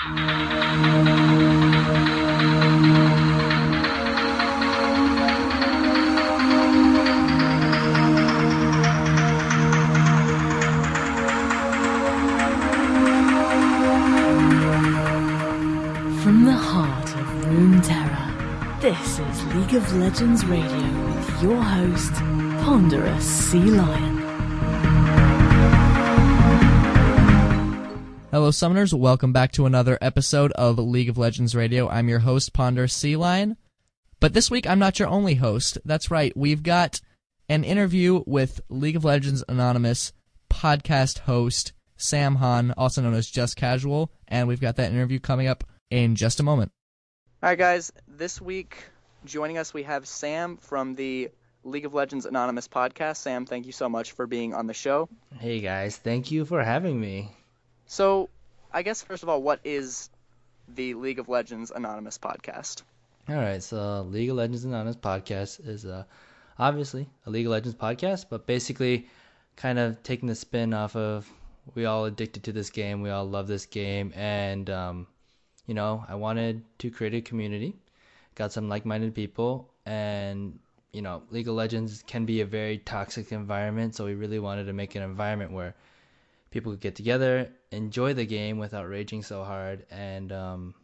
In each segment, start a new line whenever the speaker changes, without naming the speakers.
From the heart of Runeterra, this is League of Legends Radio with your host, Ponderous Sea Lion.
Hello, summoners. Welcome back to another episode of League of Legends Radio. I'm your host, Ponder Sea Lion. But this week, I'm not your only host. That's right. We've got an interview with League of Legends Anonymous podcast host, Sam Hahn, also known as Just Casual. And we've got that interview coming up in just a moment.
All right, guys. This week, joining us, we have Sam from the League of Legends Anonymous podcast. Sam, thank you so much for being on the show.
Hey guys, thank you for having me.
So, I guess first of all, what is the League of Legends Anonymous podcast?
All right, so League of Legends Anonymous podcast is uh, obviously a League of Legends podcast, but basically kind of taking the spin off of we all addicted to this game, we all love this game, and um, you know, I wanted to create a community, got some like-minded people, and you know, League of Legends can be a very toxic environment, so we really wanted to make an environment where people could get together, enjoy the game without raging so hard, and um,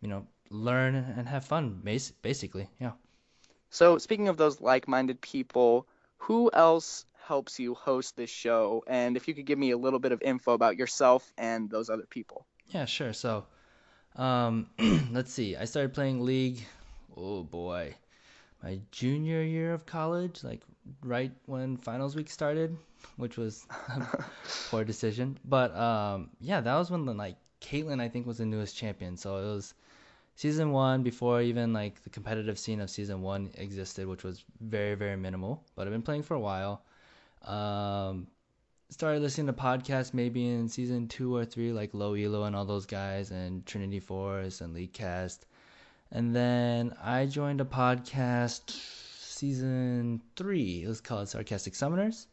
you know, learn and have fun. Bas- basically, yeah.
So, speaking of those like-minded people, who else helps you host this show? And if you could give me a little bit of info about yourself and those other people.
Yeah, sure. So, um, let's see. I started playing League. Oh boy, my junior year of college, like right when finals week started, which was a poor decision. But um, yeah, that was when like Caitlyn I think was the newest champion. So it was season one before even like the competitive scene of season one existed, which was very very minimal. But I've been playing for a while. Um, started listening to podcasts maybe in season two or three, like Low Elo and all those guys, and Trinity Force and Leaguecast. And then I joined a podcast season three. It was called Sarcastic Summoners.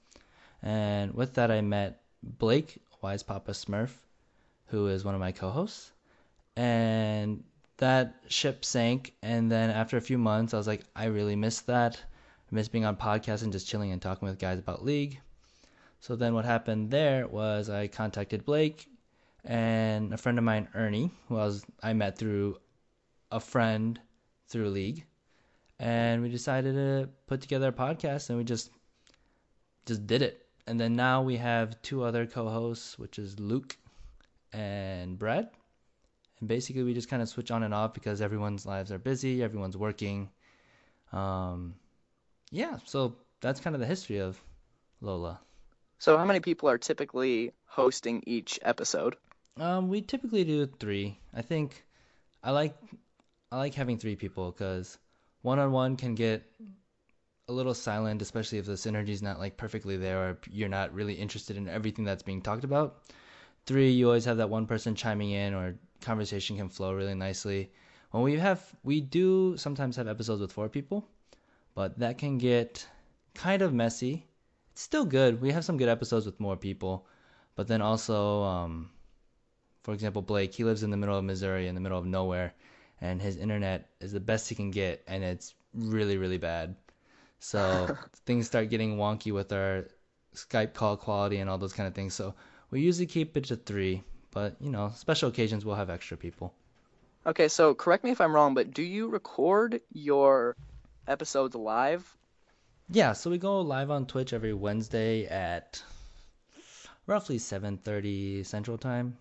And with that, I met Blake, Wise Papa Smurf, who is one of my co hosts. And that ship sank. And then after a few months, I was like, I really missed that. I miss being on podcasts and just chilling and talking with guys about League. So then what happened there was I contacted Blake and a friend of mine, Ernie, who I, was, I met through a friend through League, and we decided to put together a podcast, and we just just did it. And then now we have two other co-hosts, which is Luke and Brad. And basically, we just kind of switch on and off because everyone's lives are busy, everyone's working. Um, yeah, so that's kind of the history of Lola.
So, how many people are typically hosting each episode?
Um, we typically do three. I think I like I like having three people because one on one can get a little silent, especially if the synergy's not like perfectly there or you're not really interested in everything that's being talked about. Three, you always have that one person chiming in or conversation can flow really nicely. When we have we do sometimes have episodes with four people, but that can get kind of messy. It's still good. We have some good episodes with more people, but then also um for example, Blake, he lives in the middle of Missouri, in the middle of nowhere, and his internet is the best he can get, and it's really, really bad. So things start getting wonky with our Skype call quality and all those kind of things. So we usually keep it to three, but you know, special occasions we'll have extra people.
Okay, so correct me if I'm wrong, but do you record your episodes live?
Yeah, so we go live on Twitch every Wednesday at roughly 7:30 Central Time.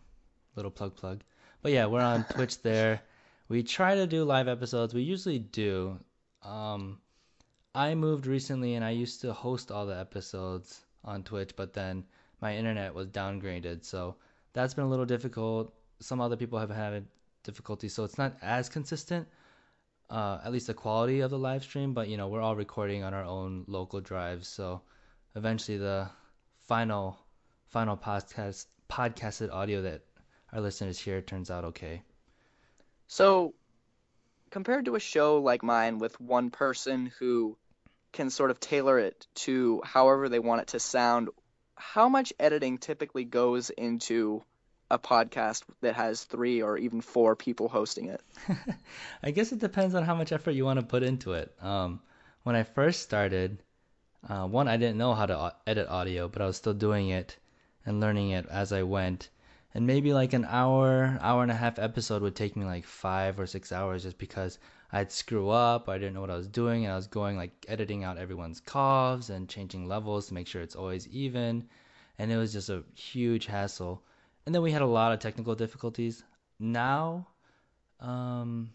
Little plug plug. But yeah, we're on Twitch there. We try to do live episodes. We usually do. Um, I moved recently and I used to host all the episodes on Twitch, but then my internet was downgraded, so that's been a little difficult. Some other people have had difficulty, so it's not as consistent. Uh, at least the quality of the live stream, but you know we're all recording on our own local drives, so eventually the final final podcast podcasted audio that our listeners hear turns out okay.
So, compared to a show like mine with one person who can sort of tailor it to however they want it to sound, how much editing typically goes into a podcast that has three or even four people hosting it?
I guess it depends on how much effort you want to put into it. Um, when I first started, uh, one, I didn't know how to edit audio, but I was still doing it and learning it as I went. And maybe like an hour, hour and a half episode would take me like five or six hours just because I'd screw up, I didn't know what I was doing, and I was going like editing out everyone's coughs and changing levels to make sure it's always even. And it was just a huge hassle. And then we had a lot of technical difficulties. Now, um,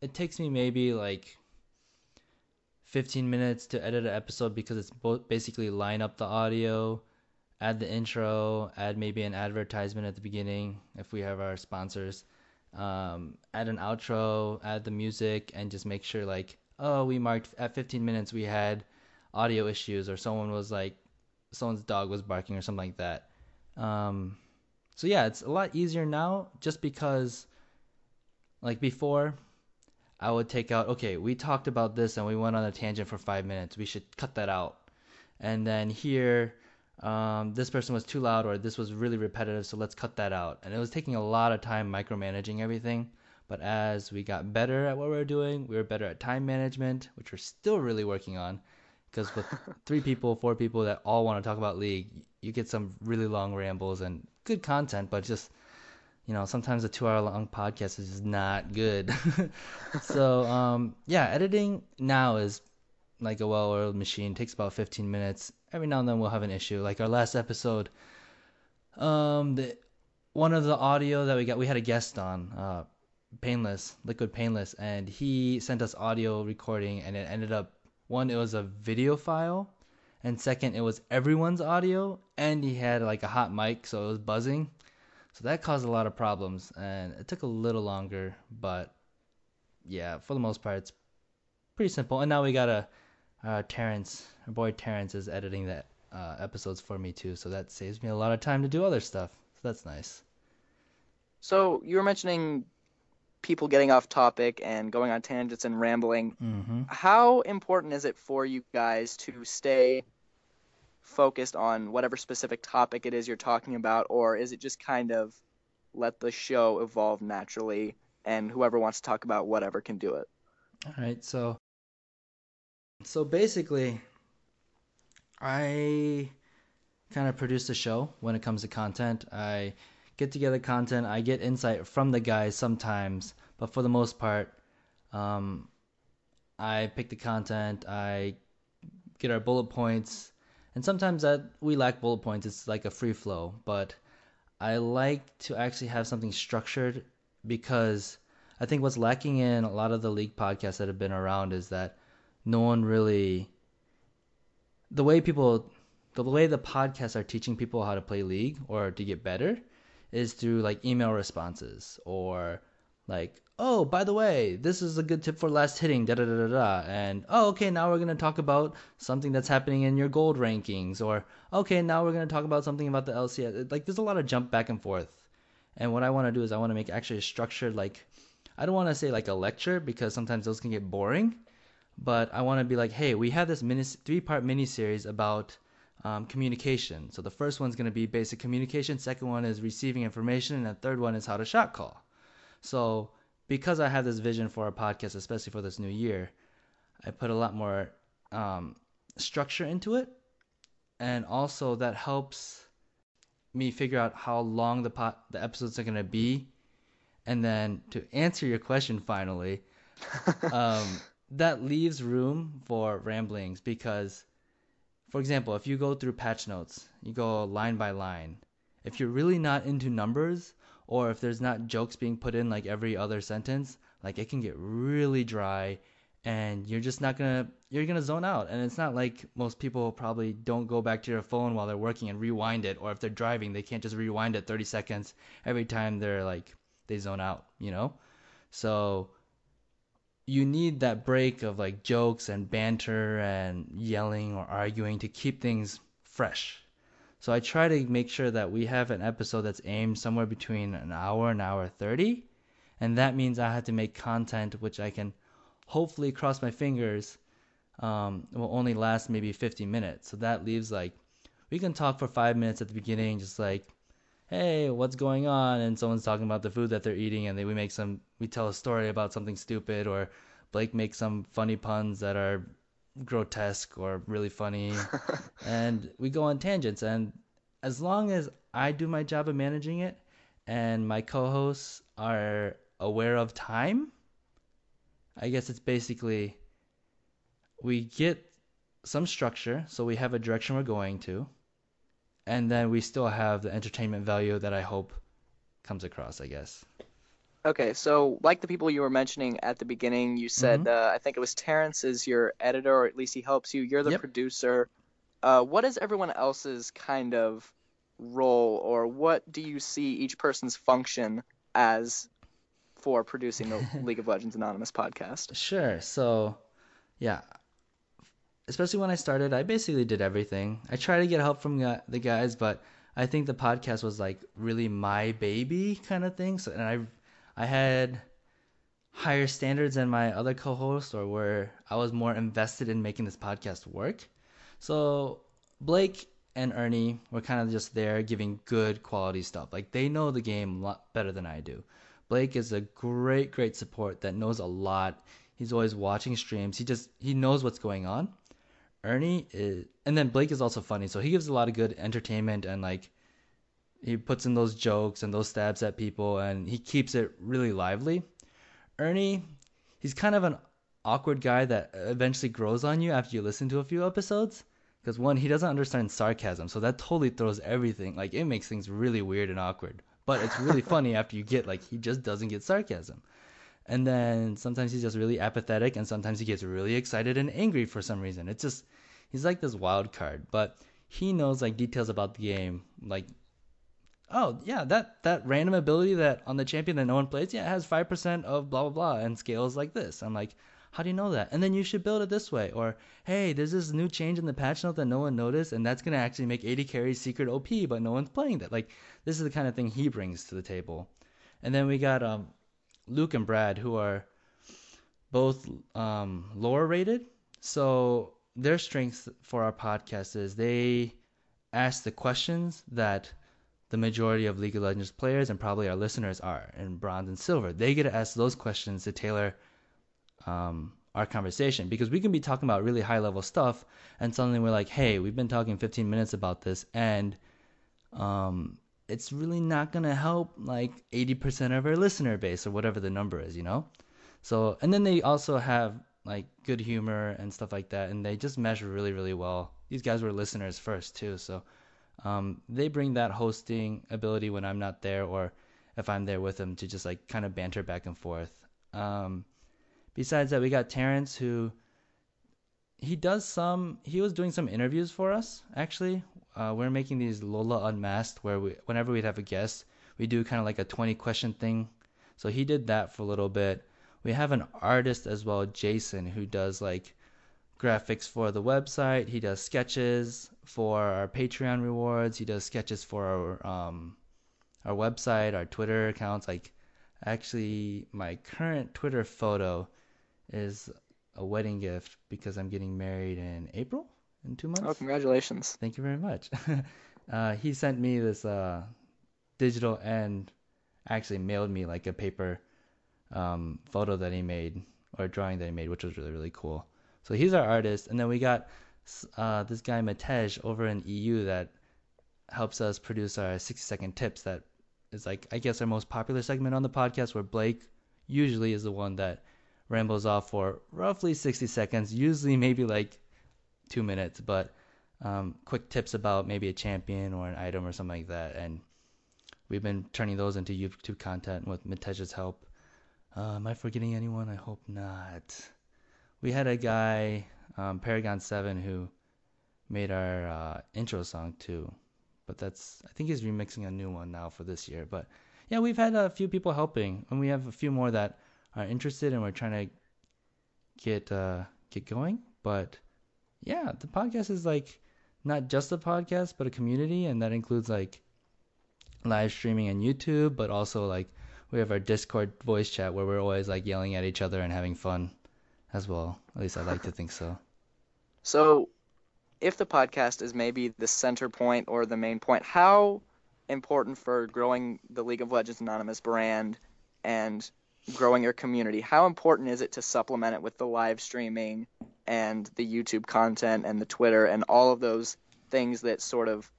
it takes me maybe like 15 minutes to edit an episode because it's basically line up the audio, add the intro, add maybe an advertisement at the beginning if we have our sponsors, um, add an outro, add the music, and just make sure like, oh, we marked at 15 minutes we had audio issues or someone was like, someone's dog was barking or something like that. Um, so yeah, it's a lot easier now just because like before I would take out, okay, we talked about this and we went on a tangent for five minutes. We should cut that out. And then here, um, this person was too loud or this was really repetitive, so let's cut that out. And it was taking a lot of time micromanaging everything. But as we got better at what we were doing, we were better at time management, which we're still really working on. Because with three people, four people that all want to talk about League, you get some really long rambles and good content, but just you know, sometimes a two hour long podcast is just not good. so, um, yeah, editing now is like a well oiled machine. It takes about 15 minutes. Every now and then we'll have an issue. Like our last episode, um, the one of the audio that we got, we had a guest on, uh, Painless, Liquid Painless, and he sent us audio recording, and it ended up one, it was a video file, and second, it was everyone's audio, and he had like a hot mic, so it was buzzing. So that caused a lot of problems, and it took a little longer, but yeah, for the most part, it's pretty simple. And now we got a uh, Terrence, our boy Terrence, is editing that uh, episodes for me too, so that saves me a lot of time to do other stuff. So that's nice.
So you were mentioning people getting off topic and going on tangents and rambling.
Mm-hmm.
How important is it for you guys to stay focused on whatever specific topic it is you're talking about, or is it just kind of let the show evolve naturally and whoever wants to talk about whatever can do it?
All right, so so basically, I kind of produce the show when it comes to content. I get together content. I get insight from the guys sometimes, but for the most part, um, I pick the content. I get our bullet points and sometimes that we lack bullet points. It's like a free flow, but I like to actually have something structured because I think what's lacking in a lot of the league podcasts that have been around is that no one really the way people the way the podcasts are teaching people how to play league or to get better is through like email responses or like oh, by the way, this is a good tip for last hitting, da da da da da. And oh, okay, now we're going to talk about something that's happening in your gold rankings. Or okay, now we're going to talk about something about the LCS. Like, there's a lot of jump back and forth. And what I want to do is I want to make actually a structured, like, I don't want to say like a lecture because sometimes those can get boring. But I want to be like, hey, we have this mini, three part mini series about um, communication. So the first one's going to be basic communication, second one is receiving information, and the third one is how to shot call. So because I have this vision for our podcast, especially for this new year, I put a lot more um, structure into it, and also that helps me figure out how long the pot the episodes are gonna be, and then to answer your question finally, um, that leaves room for ramblings because, for example, if you go through patch notes, you go line by line. If you're really not into numbers, or if there's not jokes being put in like every other sentence, like it can get really dry and you're just not gonna you're gonna zone out and it's not like most people probably don't go back to their phone while they're working and rewind it or if they're driving they can't just rewind it 30 seconds every time they're like they zone out you know so you need that break of like jokes and banter and yelling or arguing to keep things fresh so I try to make sure that we have an episode that's aimed somewhere between an hour and hour 30. And that means I have to make content which I can hopefully cross my fingers um, will only last maybe 50 minutes. So that leaves like we can talk for five minutes at the beginning, just like hey, what's going on? And someone's talking about the food that they're eating, and then we make some, we tell a story about something stupid, or Blake makes some funny puns that are grotesque or really funny, and we go on tangents. And as long as I do my job of managing it, and my co-hosts are aware of time, I guess it's basically we get some structure, so we have a direction we're going to and then we still have the entertainment value that I hope comes across, I guess.
Okay, so like the people you were mentioning at the beginning, you said
Mhm.
uh, I think it was Terrence is your editor, or at least he helps you. You're the
Yep.
producer. Uh, what is everyone else's kind of role, or what do you see each person's function as for producing the League of Legends Anonymous podcast?
Sure. So, yeah. Especially when I started, I basically did everything. I tried to get help from the guys, but I think the podcast was like really my baby kind of thing. So, and I, I had higher standards than my other co-hosts, or where I was more invested in making this podcast work. So Blake and Ernie were kind of just there giving good quality stuff. Like they know the game a lot better than I do. Blake is a great, great support that knows a lot. He's always watching streams. He just he knows what's going on. Ernie is, and then Blake is also funny, so he gives a lot of good entertainment and like he puts in those jokes and those stabs at people, and he keeps it really lively. Ernie, he's kind of an awkward guy that eventually grows on you after you listen to a few episodes. Because one, he doesn't understand sarcasm, so that totally throws everything. Like it makes things really weird and awkward. But it's really funny after you get like he just doesn't get sarcasm. And then sometimes he's just really apathetic, and sometimes he gets really excited and angry for some reason. It's just he's like this wild card, but he knows like details about the game, like oh yeah, that that random ability that on the champion that no one plays, yeah, it has five percent of blah blah blah and scales like this. I'm like, how do you know that? And then you should build it this way, or hey, there's this new change in the patch note that no one noticed, and that's gonna actually make AD carries secret OP, but no one's playing that. Like this is the kind of thing he brings to the table. And then we got um, Luke and Brad who are both um, lower rated, so their strength for our podcast is they ask the questions that the majority of League of Legends players and probably our listeners are in bronze and silver. They get to ask those questions to tailor um, our conversation because we can be talking about really high level stuff and suddenly we're like, hey, we've been talking 15 minutes about this and um, it's really not gonna help like 80% of our listener base or whatever the number is, you know. So and then they also have like good humor and stuff like that, and they just mesh really really well. These guys were listeners first too, so um, they bring that hosting ability when I'm not there or if I'm there with them to just like kind of banter back and forth. Um, besides that, we got Terrence who he does some. He was doing some interviews for us actually. Uh, we're making these Lola Unmasked where we whenever we'd have a guest, we do kind of like a 20 question thing. So he did that for a little bit. We have an artist as well, Jason, who does like graphics for the website. He does sketches for our Patreon rewards. He does sketches for our um, our website, our Twitter accounts. Like, actually, my current Twitter photo is a wedding gift because I'm getting married in April in two months.
Oh, congratulations!
Thank you very much. uh, he sent me this uh, digital and actually mailed me like a paper um, photo that he made or drawing that he made, which was really really cool. So he's our artist, and then we got uh, this guy Matej over in EU that helps us produce our 60 second tips. That is like I guess our most popular segment on the podcast, where Blake usually is the one that rambles off for roughly 60 seconds, usually maybe like two minutes, but um, quick tips about maybe a champion or an item or something like that. And we've been turning those into YouTube content with Matej's help. Uh, am I forgetting anyone? I hope not. We had a guy, um, Paragon Seven, who made our uh, intro song too, but that's I think he's remixing a new one now for this year. But yeah, we've had a few people helping, and we have a few more that are interested, and we're trying to get uh, get going. But yeah, the podcast is like not just a podcast, but a community, and that includes like live streaming on YouTube, but also like we have our Discord voice chat where we're always like yelling at each other and having fun as well. At least I like to think so.
So, if the podcast is maybe the center point or the main point, how important for growing the League of Legends Anonymous brand and growing your community, how important is it to supplement it with the live streaming and the YouTube content and the Twitter and all of those things that sort of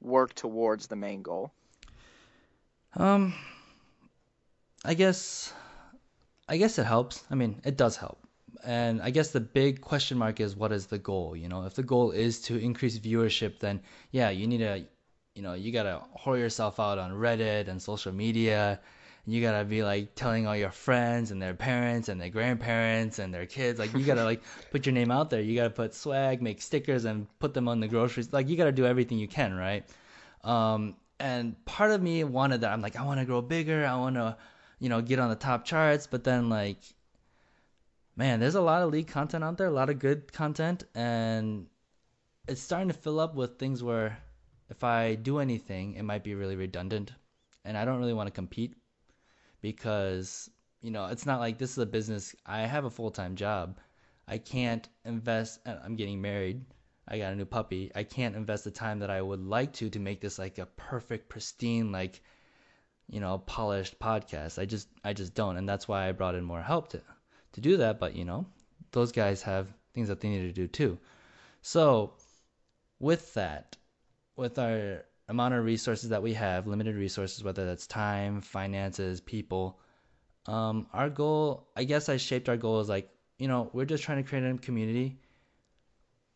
work towards the main goal?
Um, I guess, I guess it helps. I mean, it does help. And I guess the big question mark is what is the goal? You know, if the goal is to increase viewership, then yeah, you need to, you know, you gotta whore yourself out on Reddit and social media. And you gotta be like telling all your friends and their parents and their grandparents and their kids. Like you gotta like put your name out there. You gotta put swag, make stickers, and put them on the groceries. Like you gotta do everything you can, right? Um, and part of me wanted that. I'm like, I want to grow bigger. I want to, you know, get on the top charts. But then like, man, there's a lot of league content out there, a lot of good content, and it's starting to fill up with things where if I do anything, it might be really redundant, and I don't really want to compete because you know it's not like this is a business. I have a full time job. I can't invest. I'm getting married. I got a new puppy. I can't invest the time that I would like to to make this like a perfect, pristine, like you know, polished podcast. I just I just don't, and that's why I brought in more help to to do that. But you know, those guys have things that they need to do too. So with that, with our amount of resources that we have, limited resources, whether that's time, finances, people, um, our goal, I guess I shaped our goal as like, you know, we're just trying to create a community.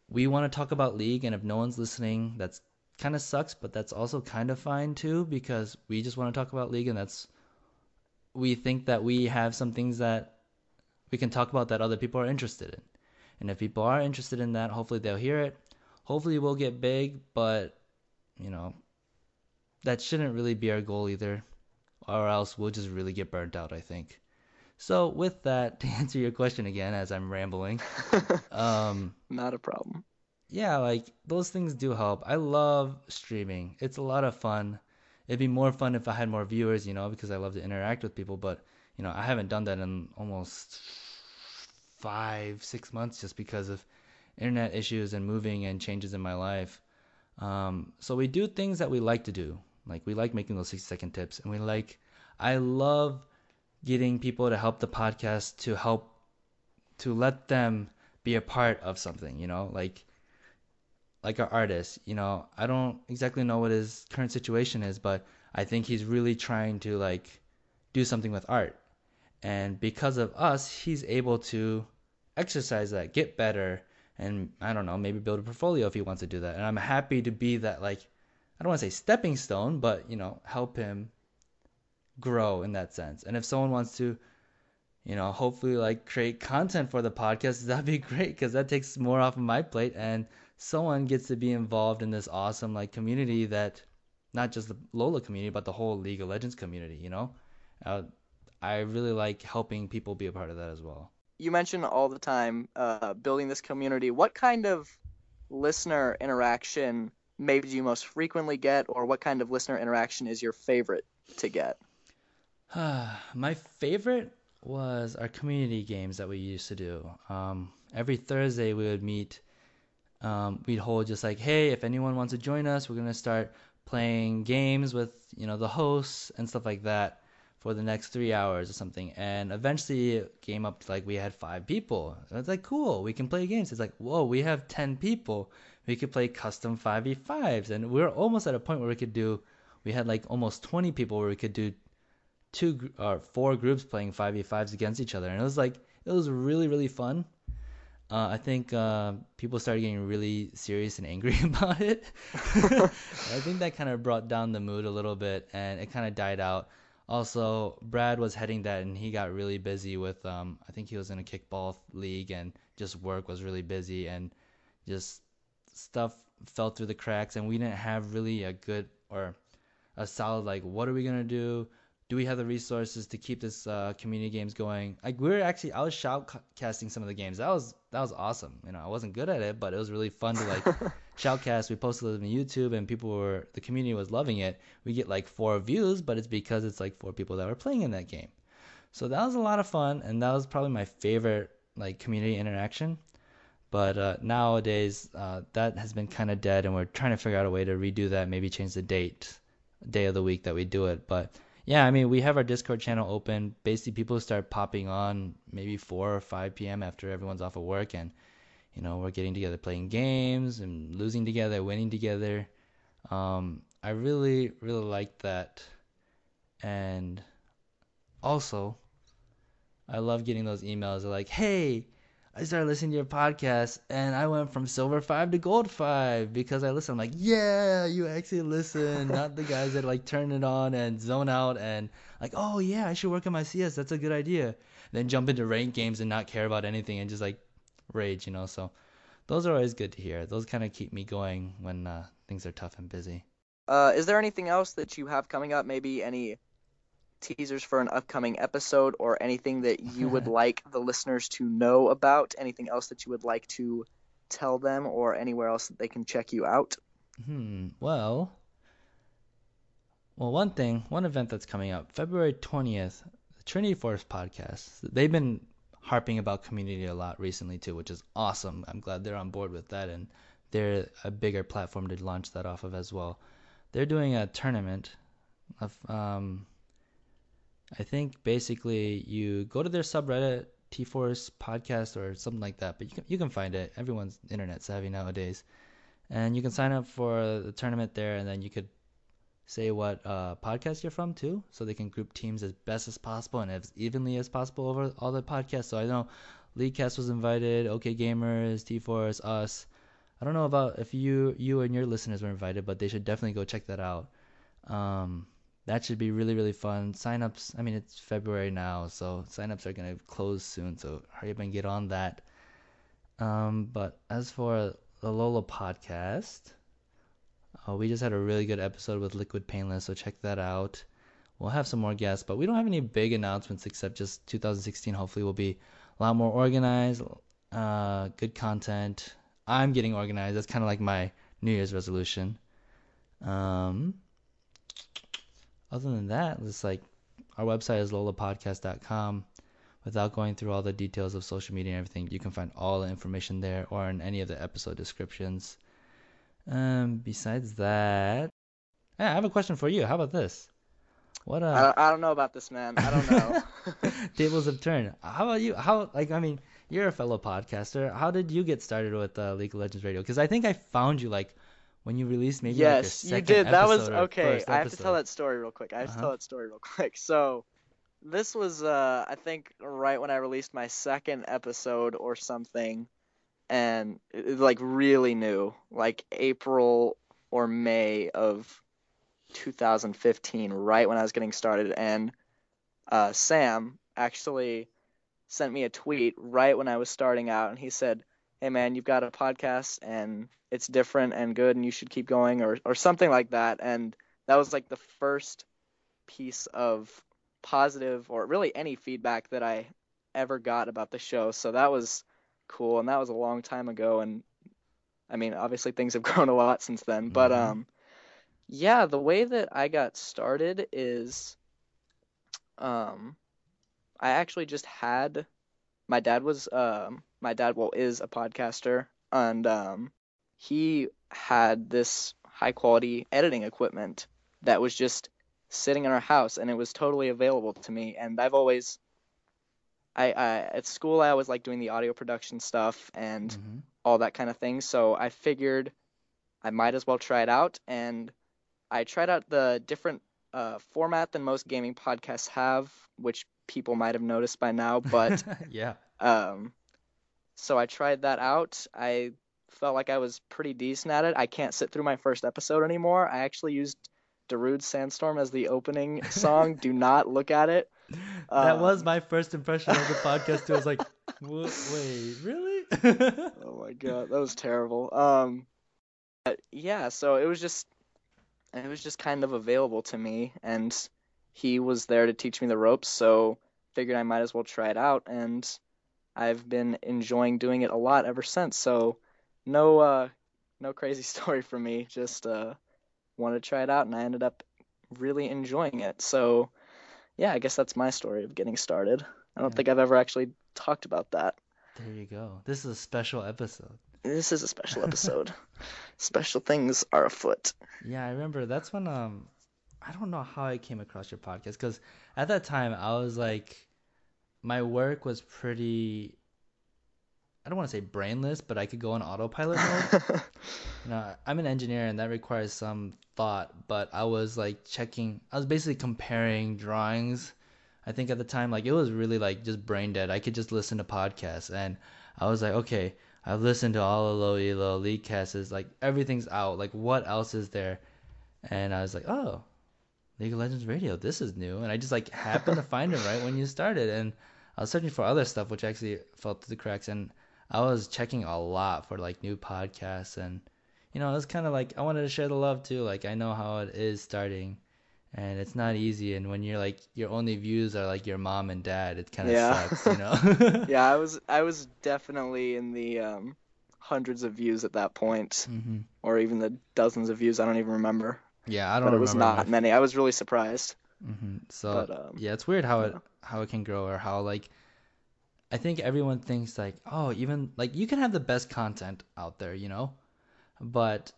We want to talk about league and if no one's listening that's kind of sucks but that's also kind of fine too because we just want to talk about league and that's we think that we have some things that we can talk about that other people are interested in. And if people are interested in that hopefully they'll hear it. Hopefully we'll get big but you know that shouldn't really be our goal either or else we'll just really get burnt out i think so with that, to answer your question again, as I'm rambling, um,
not a problem.
Yeah, like those things do help. I love streaming. It's a lot of fun. It'd be more fun if I had more viewers, you know, because I love to interact with people. But you know, I haven't done that in almost five, six months just because of internet issues and moving and changes in my life. Um, so we do things that we like to do. Like we like making those 60 second tips, and we like. I love getting people to help the podcast to help to let them be a part of something, you know, like like an artist, you know, I don't exactly know what his current situation is, but I think he's really trying to like do something with art. And because of us, he's able to exercise that, get better, and I don't know, maybe build a portfolio if he wants to do that. And I'm happy to be that like I don't want to say stepping stone, but you know, help him grow in that sense. And if someone wants to, you know, hopefully like create content for the podcast, that'd be great because that takes more off of my plate and someone gets to be involved in this awesome like community that not just the Lola community but the whole League of Legends community, you know? Uh, I really like helping people be a part of that as well.
You mention all the time uh, building this community. What kind of listener interaction maybe you most frequently get, or what kind of listener interaction is your favorite to get?
My favorite was our community games that we used to do. Um, every Thursday we would meet. Um, we'd hold just like, hey, if anyone wants to join us, we're gonna start playing games with you know the hosts and stuff like that for the next three hours or something. And eventually it came up to like we had five people. It's like cool, we can play games. It's like whoa, we have ten people. We could play custom five v fives, and we we're almost at a point where we could do. We had like almost twenty people where we could do two or four groups playing 5v5s against each other and it was like it was really really fun uh, I think uh, people started getting really serious and angry about it. I think that kind of brought down the mood a little bit, and it kind of died out. Also, Brad was heading that, and he got really busy with. Um, I think he was in a kickball league, and just work was really busy, and just stuff fell through the cracks, and we didn't have really a good or a solid like, what are we gonna do? do we have the resources to keep this uh, community games going? Like we were actually, I was shoutcasting some of the games. That was that was awesome. You know, I wasn't good at it, but it was really fun to like shoutcast. We posted it on YouTube, and people were the community was loving it. We get like four views, but it's because it's like four people that were playing in that game. So that was a lot of fun, and that was probably my favorite like community interaction. But uh, nowadays, uh, that has been kind of dead, and we're trying to figure out a way to redo that. Maybe change the date day of the week that we do it. But yeah, I mean, we have our Discord channel open. Basically, people start popping on maybe 4 or 5 p.m. after everyone's off of work, and you know, we're getting together, playing games, and losing together, winning together. Um, I really, really like that, and also, I love getting those emails. Like, "Hey, I started listening to your podcast and I went from silver five to gold five because I listen. I'm like, yeah, you actually listen, not the guys that like turn it on and zone out and like, oh yeah, I should work on my CS. That's a good idea. Then jump into ranked games and not care about anything and just like rage, you know. So those are always good to hear. Those kind of keep me going when uh, things are tough and busy.
Uh, is there anything else that you have coming up? Maybe any teasers for an upcoming episode or anything that you would like the listeners to know about? Anything else that you would like to tell them or anywhere else that they can check you out?
Hmm. Well, well, one thing, one event that's coming up, February 20th, the Trinity Force podcast. They've been harping about community a lot recently too, which is awesome. I'm glad they're on board with that and they're a bigger platform to launch that off of as well. They're doing a tournament of um I think basically you go to their subreddit T-Force podcast or something like that, but you can you can find it. Everyone's internet savvy nowadays, and you can sign up for the tournament there, and then you could say what uh, podcast you're from too, so they can group teams as best as possible and as evenly as possible over all the podcasts. So I know Leaguecast was invited, OK Gamers, T-Force, us. I don't know about if you you and your listeners were invited, but they should definitely go check that out. Um, that should be really really fun. Signups, I mean it's February now, so signups are gonna close soon, so hurry up and get on that. Um, but as for the Lola podcast, uh, we just had a really good episode with Liquid Painless, so check that out. We'll have some more guests, but we don't have any big announcements except just 2016. Hopefully, will be a lot more organized, uh, good content. I'm getting organized. That's kind of like my New Year's resolution. Um, other than that, it's like our website is lolapodcast.com. Without going through all the details of social media and everything, you can find all the information there or in any of the episode descriptions. Um, besides that, yeah, I have a question for you. How about this?
What uh? I, I don't know about this, man. I don't know.
Tables have turned. How about you? How like I mean, you're a fellow podcaster. How did you get started with uh, League of Legends Radio? Because I think I found you like when you released maybe
yes,
like you
did. That was
okay.
I have to tell that story real quick. I have uh-huh. to tell that story real quick. So, this was uh, I think right when I released my second episode or something, and it, it, like really new, like April or May of 2015, right when I was getting started, and uh, Sam actually sent me a tweet right when I was starting out, and he said, "Hey man, you've got a podcast and it's different and good and you should keep going or or something like that. And that was like the first piece of positive or really any feedback that I ever got about the show. So that was cool and that was a long time ago. And I mean obviously things have grown a lot since then. Mm-hmm. but um yeah the way that I got started is um I actually just had my dad was um my dad well is a podcaster. And um he had this high quality editing equipment that was just sitting in our house and it was totally available to me. And I've always I, I at school I was like doing the audio production stuff and mm-hmm. all that kind of thing. So I figured I might as well try it out. And I tried out the different uh, format than most gaming podcasts have which people might have noticed by now but
yeah.
um so I tried that out. I felt like I was pretty decent at it. I can't sit through my first episode anymore. I actually used Darude Sandstorm as the opening song. Do not look at it.
That um, was my first impression of the podcast too. I was like, wait, really?
oh my god, that was terrible. Um, yeah, so it was just, it was just kind of available to me, and he was there to teach me the ropes. So figured I might as well try it out, and I've been enjoying doing it a lot ever since. So no uh no crazy story for me. Just uh wanted to try it out and I ended up really enjoying it. So yeah, I guess that's my story of getting started. I don't yeah. think I've ever actually talked about that.
There you go. This is a special episode.
This is a special episode. special things are afoot.
Yeah, I remember that's when um I don't know how I came across your podcast because at that time I was like, my work was pretty. I don't want to say brainless, but I could go on autopilot mode. you know, I'm an engineer and that requires some thought, but I was like checking. I was basically comparing drawings. I think at the time, like it was really like just brain dead. I could just listen to podcasts, and I was like, okay, I've listened to all of Low Elo, League casts, like everything's out. Like what else is there? And I was like, oh, League of Legends Radio, this is new. And I just like happened to find it right when you started. And I was searching for other stuff which actually fell through the cracks. And I was checking a lot for like new podcasts. And, you know, it was kind of like I wanted to share the love too. Like I know how it is starting. And it's not easy. And when you're like, your only views are like your mom and dad, it kind of
Yeah.
sucks, you know?
yeah, I was I was definitely in the um, hundreds of views at that point,
hmm
or even the dozens of views. I don't even remember,
Yeah, I don't
but it was not many. I was really surprised.
hmm So
But, um,
yeah, it's weird how it how it can grow or how like I think everyone thinks like oh even like you can have the best content out there you know, but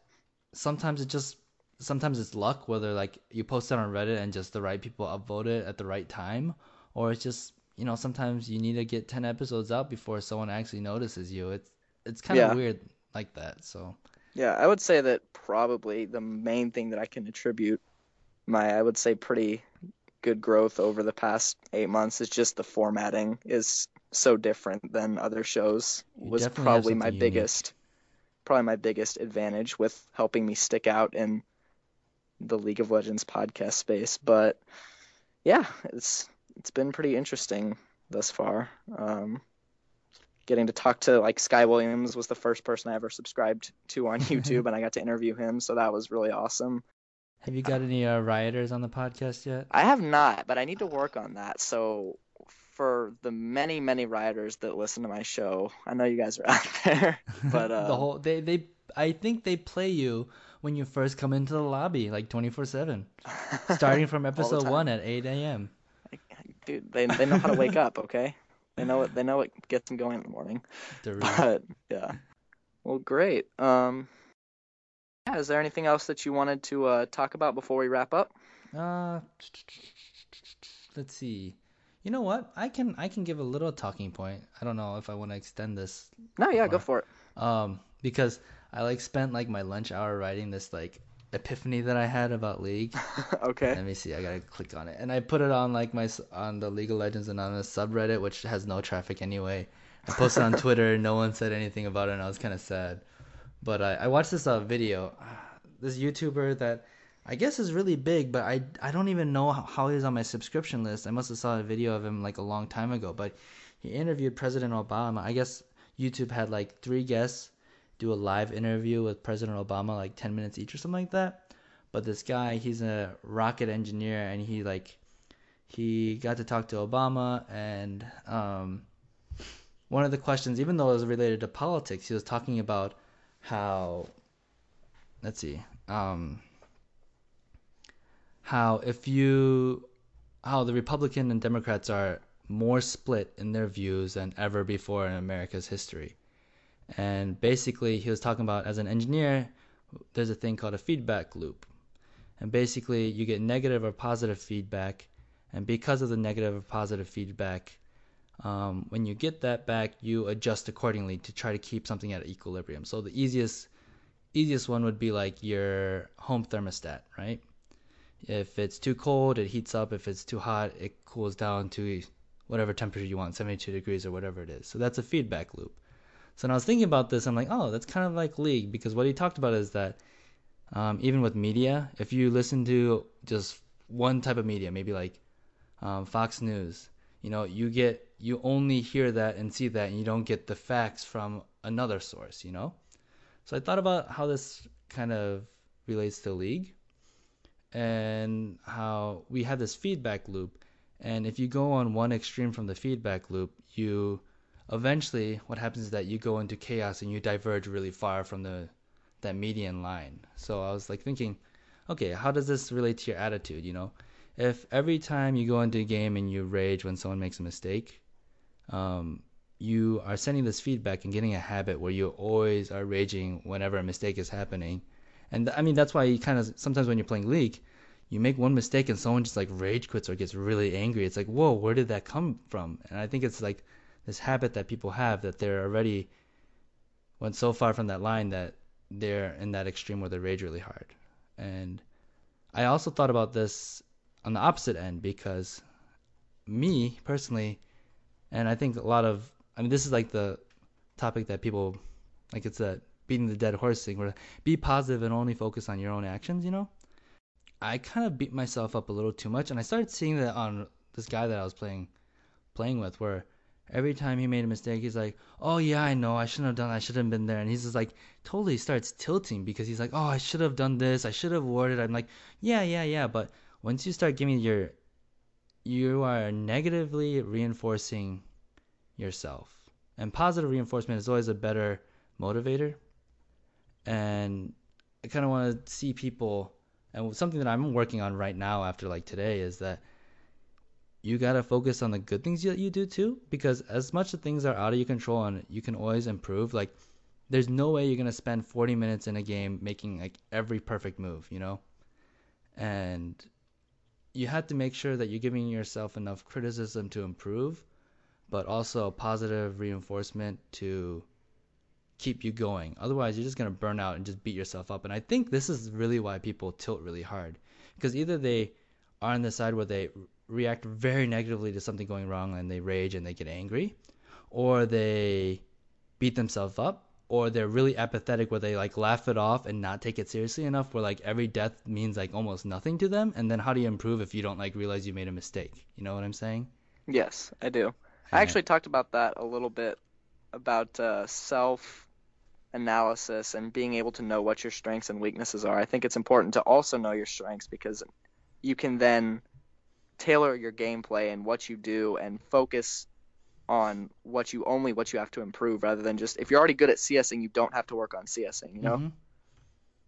sometimes it just sometimes it's luck whether like you post it on Reddit and just the right people upvote it at the right time or it's just you know sometimes you need to get ten episodes out before someone actually notices you. It's it's kind of
Yeah.
weird like that. So
Yeah, I would say that probably the main thing that I can attribute my, I would say, pretty good growth over the past eight months is just the formatting is so different than other shows.
You
Was probably my
unique.
biggest, probably my biggest advantage with helping me stick out in the League of Legends podcast space. But yeah, it's it's been pretty interesting thus far. Um, getting to talk to like Sky Williams was the first person I ever subscribed to on YouTube, and I got to interview him, so that was really awesome.
have you got any uh, rioters on the podcast yet?
I have not, but I need to work on that. So for the many many Rioters that listen to my show, I know you guys are out there, but uh,
the whole they they I think they play you when you first come into the lobby like 24/7 starting from episode 1 at 8 a.m.
dude, they they know how to wake up. Okay, they know it. They know what gets them going in the morning. But yeah, well, great. Um, yeah, is there anything else that you wanted to uh, talk about before we wrap up?
uh let's see. You know what? I can I can give a little talking point. I don't know if I want to extend this
No, yeah, go for it.
um because I like spent like my lunch hour writing this like epiphany that I had about League.
okay.
Let me see. I gotta click on it, and I put it on like my on the League of Legends Anonymous subreddit, which has no traffic anyway. I posted on Twitter. No one said anything about it, and I was kind of sad. But I, I watched this uh, video. This YouTuber that I guess is really big, but I I don't even know how, he's on my subscription list. I must have saw a video of him like a long time ago. But he interviewed President Obama. I guess YouTube had like three guests do a live interview with President Obama, like 10 minutes each or something like that. But this guy, he's a rocket engineer, and he like he got to talk to Obama, and um, one of the questions, even though it was related to politics, he was talking about how let's see, um, how if you how the Republican and Democrats are more split in their views than ever before in America's history. And basically, he was talking about as an engineer, there's a thing called a feedback loop. And basically, you get negative or positive feedback. And because of the negative or positive feedback, um, when you get that back, you adjust accordingly to try to keep something at equilibrium. So the easiest easiest one would be like your home thermostat, right? If it's too cold, it heats up. If it's too hot, it cools down to whatever temperature you want, 72 degrees or whatever it is. So that's a feedback loop. So when I was thinking about this, I'm like, oh, that's kind of like League because what he talked about is that um, even with media, if you listen to just one type of media, maybe like um, Fox News, you know, you get you only hear that and see that, and you don't get the facts from another source, you know. So I thought about how this kind of relates to League, and how we have this feedback loop, and if you go on one extreme from the feedback loop, you eventually what happens is that you go into chaos and you diverge really far from the that median line. So I was like thinking, okay, how does this relate to your attitude, you know? If every time you go into a game and you rage when someone makes a mistake, um, you are sending this feedback and getting a habit where you always are raging whenever a mistake is happening. And I mean that's why you kind of sometimes when you're playing League, you make one mistake and someone just like rage quits or gets really angry. It's like, whoa, where did that come from? And I think it's like this habit that people have that they're already went so far from that line that they're in that extreme where they rage really hard. And I also thought about this on the opposite end because me personally, and I think a lot of, I mean, this is like the topic that people, like it's a beating the dead horse thing where be positive and only focus on your own actions, you know? I kind of beat myself up a little too much, and I started seeing that on this guy that I was playing playing with, where every time he made a mistake, he's like, "Oh yeah, I know, I shouldn't have done, I shouldn't have been there," and he's just like totally starts tilting because he's like, "Oh, I should have done this, I should have worded." I'm like, "Yeah, yeah, yeah," but once you start giving your, you are negatively reinforcing yourself, and positive reinforcement is always a better motivator, and I kind of want to see people and something that I'm working on right now after like today is that you gotta focus on the good things that you do too, because as much as things are out of your control and you can always improve, like there's no way you're gonna spend 40 minutes in a game making like every perfect move, you know, and you have to make sure that you're giving yourself enough criticism to improve, but also positive reinforcement to keep you going. Otherwise, you're just going to burn out and just beat yourself up. And I think this is really why people tilt really hard. Because either they are on the side where they react very negatively to something going wrong and they rage and they get angry, or they beat themselves up, or they're really apathetic where they like laugh it off and not take it seriously enough where like every death means like almost nothing to them and then how do you improve if you don't like realize you made a mistake you know what i'm saying
yes i do i actually talked about that a little bit about uh, self analysis and being able to know what your strengths and weaknesses are. I think it's important to also know your strengths because you can then tailor your gameplay and what you do and focus on what you only what you have to improve rather than just if you're already good at CSing, you don't have to work on CSing, you know? Mm-hmm.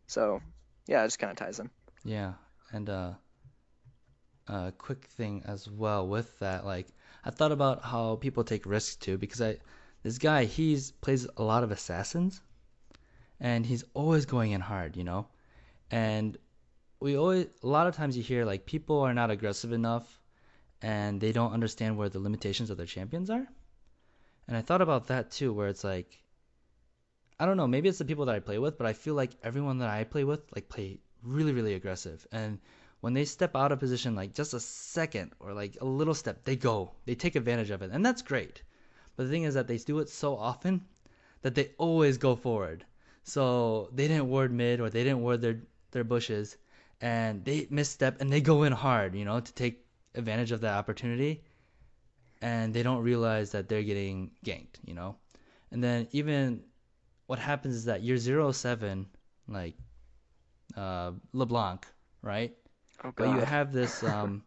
So, yeah, it just kind of ties in.
Yeah. And uh a quick thing as well with that like I thought about how people take risks too because I this guy he's plays a lot of assassins and he's always going in hard, you know? And we always a lot of times you hear like people are not aggressive enough and they don't understand where the limitations of their champions are. And I thought about that too where it's like I don't know, maybe it's the people that I play with, but I feel like everyone that I play with like play really really aggressive and when they step out of position like just a second or like a little step, they go. They take advantage of it. And that's great. But the thing is that they do it so often that they always go forward. So they didn't ward mid or they didn't ward their their bushes, and they misstep and they go in hard, you know, to take advantage of that opportunity, and they don't realize that they're getting ganked, you know, and then even what happens is that you're zero seven like uh, LeBlanc, right?
Oh,
but you have this um,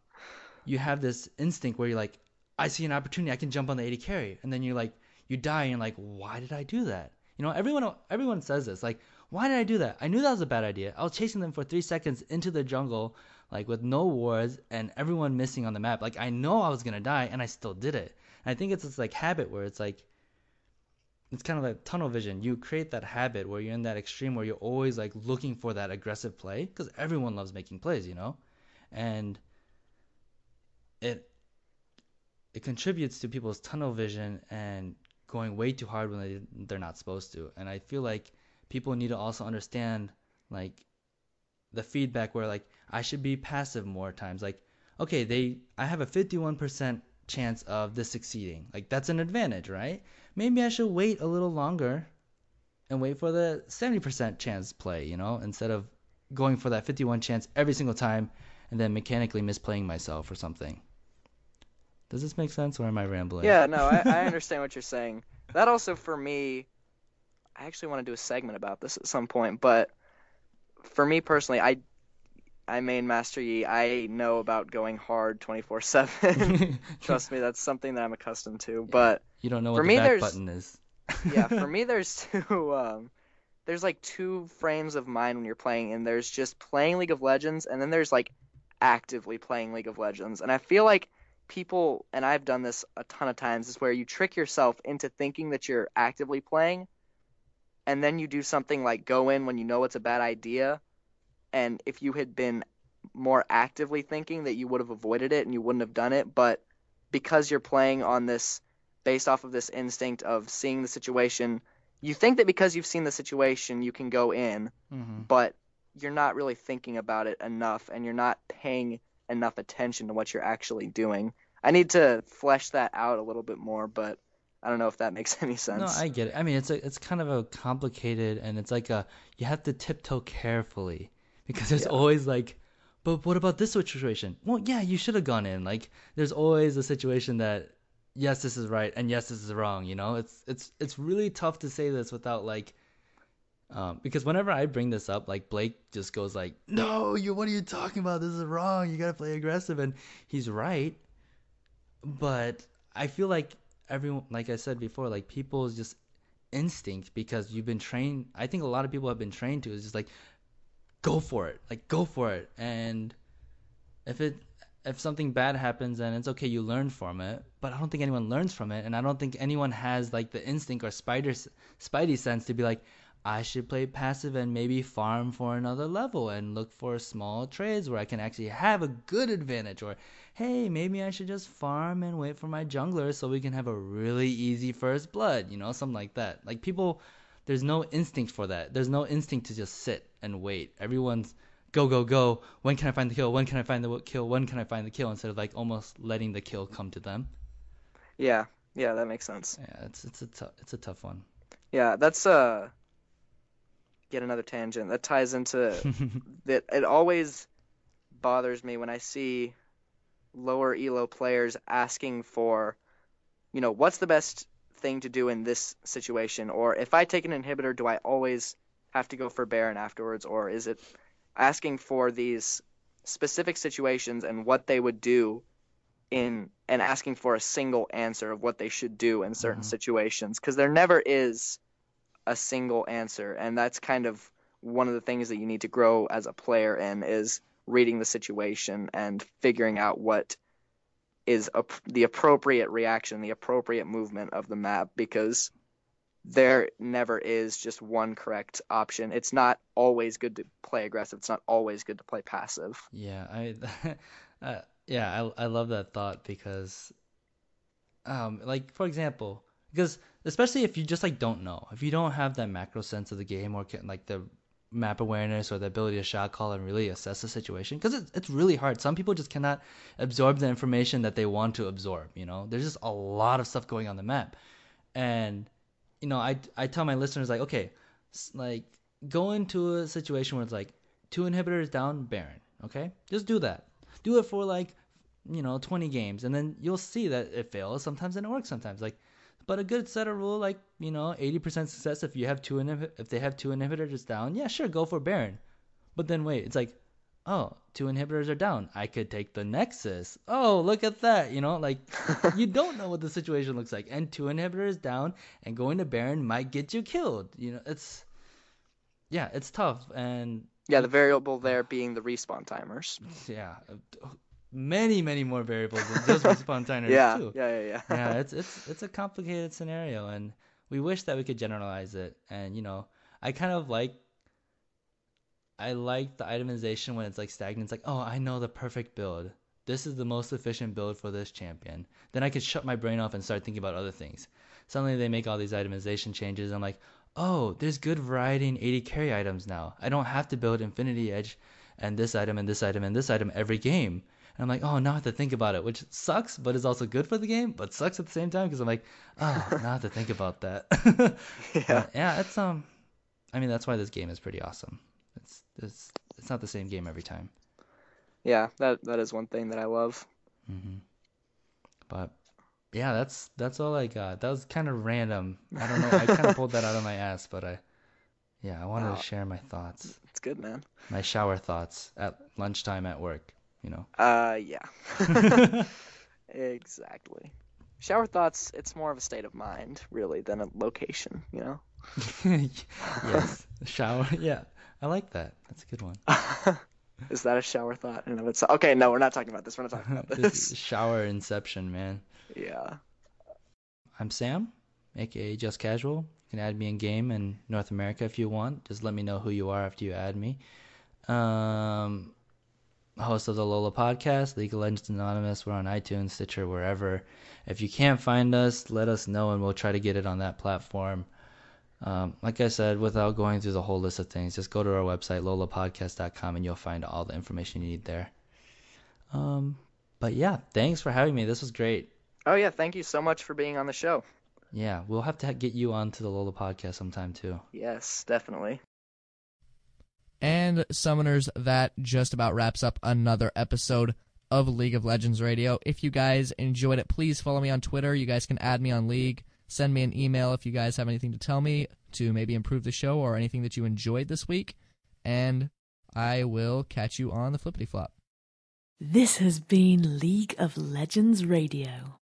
you have this instinct where you're like, I see an opportunity, I can jump on the AD carry, and then you're like, you die, and you're like, why did I do that? You know, everyone everyone says this. Like, why did I do that? I knew that was a bad idea. I was chasing them for three seconds into the jungle, like with no wards and everyone missing on the map. Like, I know I was gonna die, and I still did it. And I think it's this like habit where it's like, it's kind of like tunnel vision. You create that habit where you're in that extreme where you're always like looking for that aggressive play because everyone loves making plays, you know, and it it contributes to people's tunnel vision and going way too hard when they they're not supposed to. And I feel like people need to also understand like the feedback where like I should be passive more times. Like okay, they I have a 51% chance of this succeeding. Like that's an advantage, right? Maybe I should wait a little longer and wait for the 70% chance play, you know, instead of going for that 51 chance every single time and then mechanically misplaying myself or something. Does this make sense, or am I rambling?
Yeah, no, I, I understand what you're saying. That also, for me, I actually want to do a segment about this at some point. But for me personally, I I main Master Yi. I know about going hard 24/7. Trust me, that's something that I'm accustomed to. But
you don't know what for the me, back button is.
yeah, for me, there's two. Um, there's like two frames of mind when you're playing, and there's just playing League of Legends, and then there's like actively playing League of Legends. And I feel like people, and I've done this a ton of times, is where you trick yourself into thinking that you're actively playing, and then you do something like go in when you know it's a bad idea. And if you had been more actively thinking that you would have avoided it and you wouldn't have done it, but because you're playing on this based off of this instinct of seeing the situation, you think that because you've seen the situation, you can go in,
Mm-hmm.
but you're not really thinking about it enough and you're not paying enough attention to what you're actually doing. I need to flesh that out a little bit more, but I don't know if that makes any sense.
No, I get it. I mean, it's a, it's kind of a complicated, and it's like a you have to tiptoe carefully because there's
Yeah.
always like, but what about this situation? Well, yeah, you should have gone in. Like, there's always a situation that yes, this is right, and yes, this is wrong. You know, it's it's it's really tough to say this without like. Um, because whenever I bring this up, like Blake just goes like, "No, you what are you talking about? This is wrong. You gotta play aggressive," and he's right. But I feel like everyone, like I said before, like people's just instinct because you've been trained. I think a lot of people have been trained to is just like, go for it, like go for it, and if it if something bad happens and it's okay, you learn from it. But I don't think anyone learns from it, and I don't think anyone has like the instinct or spider spidey sense to be like, I should play passive and maybe farm for another level and look for small trades where I can actually have a good advantage. Or, hey, maybe I should just farm and wait for my jungler so we can have a really easy first blood, you know, something like that. Like, people, there's no instinct for that. There's no instinct to just sit and wait. Everyone's go, go, go. When can I find the kill? When can I find the kill? When can I find the kill? Instead of like almost letting the kill come to them.
Yeah, yeah, that makes sense.
Yeah, it's it's a tough it's a tough one.
Yeah, that's uh yet another tangent. That ties into that it always bothers me when I see lower elo players asking for you know, what's the best thing to do in this situation? Or if I take an inhibitor do I always have to go for Baron afterwards? Or is it asking for these specific situations and what they would do in and asking for a single answer of what they should do in certain
Mhm.
situations? Because there never is a single answer. And that's kind of one of the things that you need to grow as a player in is reading the situation and figuring out what is ap- the appropriate reaction the appropriate movement of the map because there never is just one correct option. It's not always good to play aggressive. It's not always good to play passive.
Yeah, I, uh, yeah, I, I love that thought because, um, like for example, because especially if you just like don't know, if you don't have that macro sense of the game or can, like the map awareness or the ability to shot call and really assess the situation, because it's it's really hard. Some people just cannot absorb the information that they want to absorb. You know, there's just a lot of stuff going on the map, and you know, I I tell my listeners like, okay, like go into a situation where it's like two inhibitors down, Baron. Okay, just do that. Do it for like, you know, 20 games, and then you'll see that it fails sometimes and it works sometimes. Like, but a good set of rule, like you know, 80% success if you have two inhib- if they have two inhibitors down, yeah, sure, go for Baron. But then wait, it's like, oh, two inhibitors are down. I could take the Nexus. Oh, look at that. You know, like you don't know what the situation looks like, and two inhibitors down, and going to Baron might get you killed. You know, it's yeah, it's tough, and
yeah the variable there being the respawn timers
yeah, uh, many many more variables than just respawn timers
yeah,
too.
yeah yeah yeah
yeah, it's it's it's a complicated scenario, and we wish that we could generalize it. And you know, I kind of like I like the itemization when it's like stagnant. It's like, oh, I know the perfect build. This is the most efficient build for this champion. Then I could shut my brain off and start thinking about other things. Suddenly they make all these itemization changes. I'm like, oh, there's good variety in AD carry items now. I don't have to build Infinity Edge and this item and this item and this item every game. And I'm like, oh, now I have to think about it, which sucks, but is also good for the game, but sucks at the same time because I'm like, oh, now I have to think about that.
yeah
But, yeah, it's um, I mean that's why this game is pretty awesome. It's it's it's not the same game every time.
yeah that that is one thing that I love
hmm But yeah, that's that's all I got. That was kind of random. I don't know. I kind of pulled that out of my ass, but I, yeah, I wanted
Wow.
to share my thoughts,
it's good man
my shower thoughts at lunchtime at work. You know.
uh yeah exactly shower thoughts it's more of a state of mind really than a location you know
yes, shower. Yeah, I like that. That's a good one.
Is that a shower thought in of itself? Okay, no, we're not talking about this. We're not talking about
This
this.
shower inception, man.
yeah.
I'm Sam, aka Just Casual. You can add me in game in North America if you want. Just let me know who you are after you add me. Um, host of the Lola podcast, League of Legends Anonymous. We're on iTunes, Stitcher, wherever. If you can't find us, let us know and we'll try to get it on that platform. Um, like I said, without going through the whole list of things, just go to our website, lolapodcast.com, and you'll find all the information you need there. Um, but yeah, thanks for having me. This was great.
Oh yeah, thank you so much for being on the show.
Yeah, we'll have to get you on to the Lola podcast sometime too.
Yes, definitely.
And Summoners, that just about wraps up another episode of League of Legends Radio. If you guys enjoyed it, please follow me on Twitter. You guys can add me on League. Send me an email if you guys have anything to tell me to maybe improve the show or anything that you enjoyed this week. And I will catch you on the flippity flop.
This has been League of Legends Radio.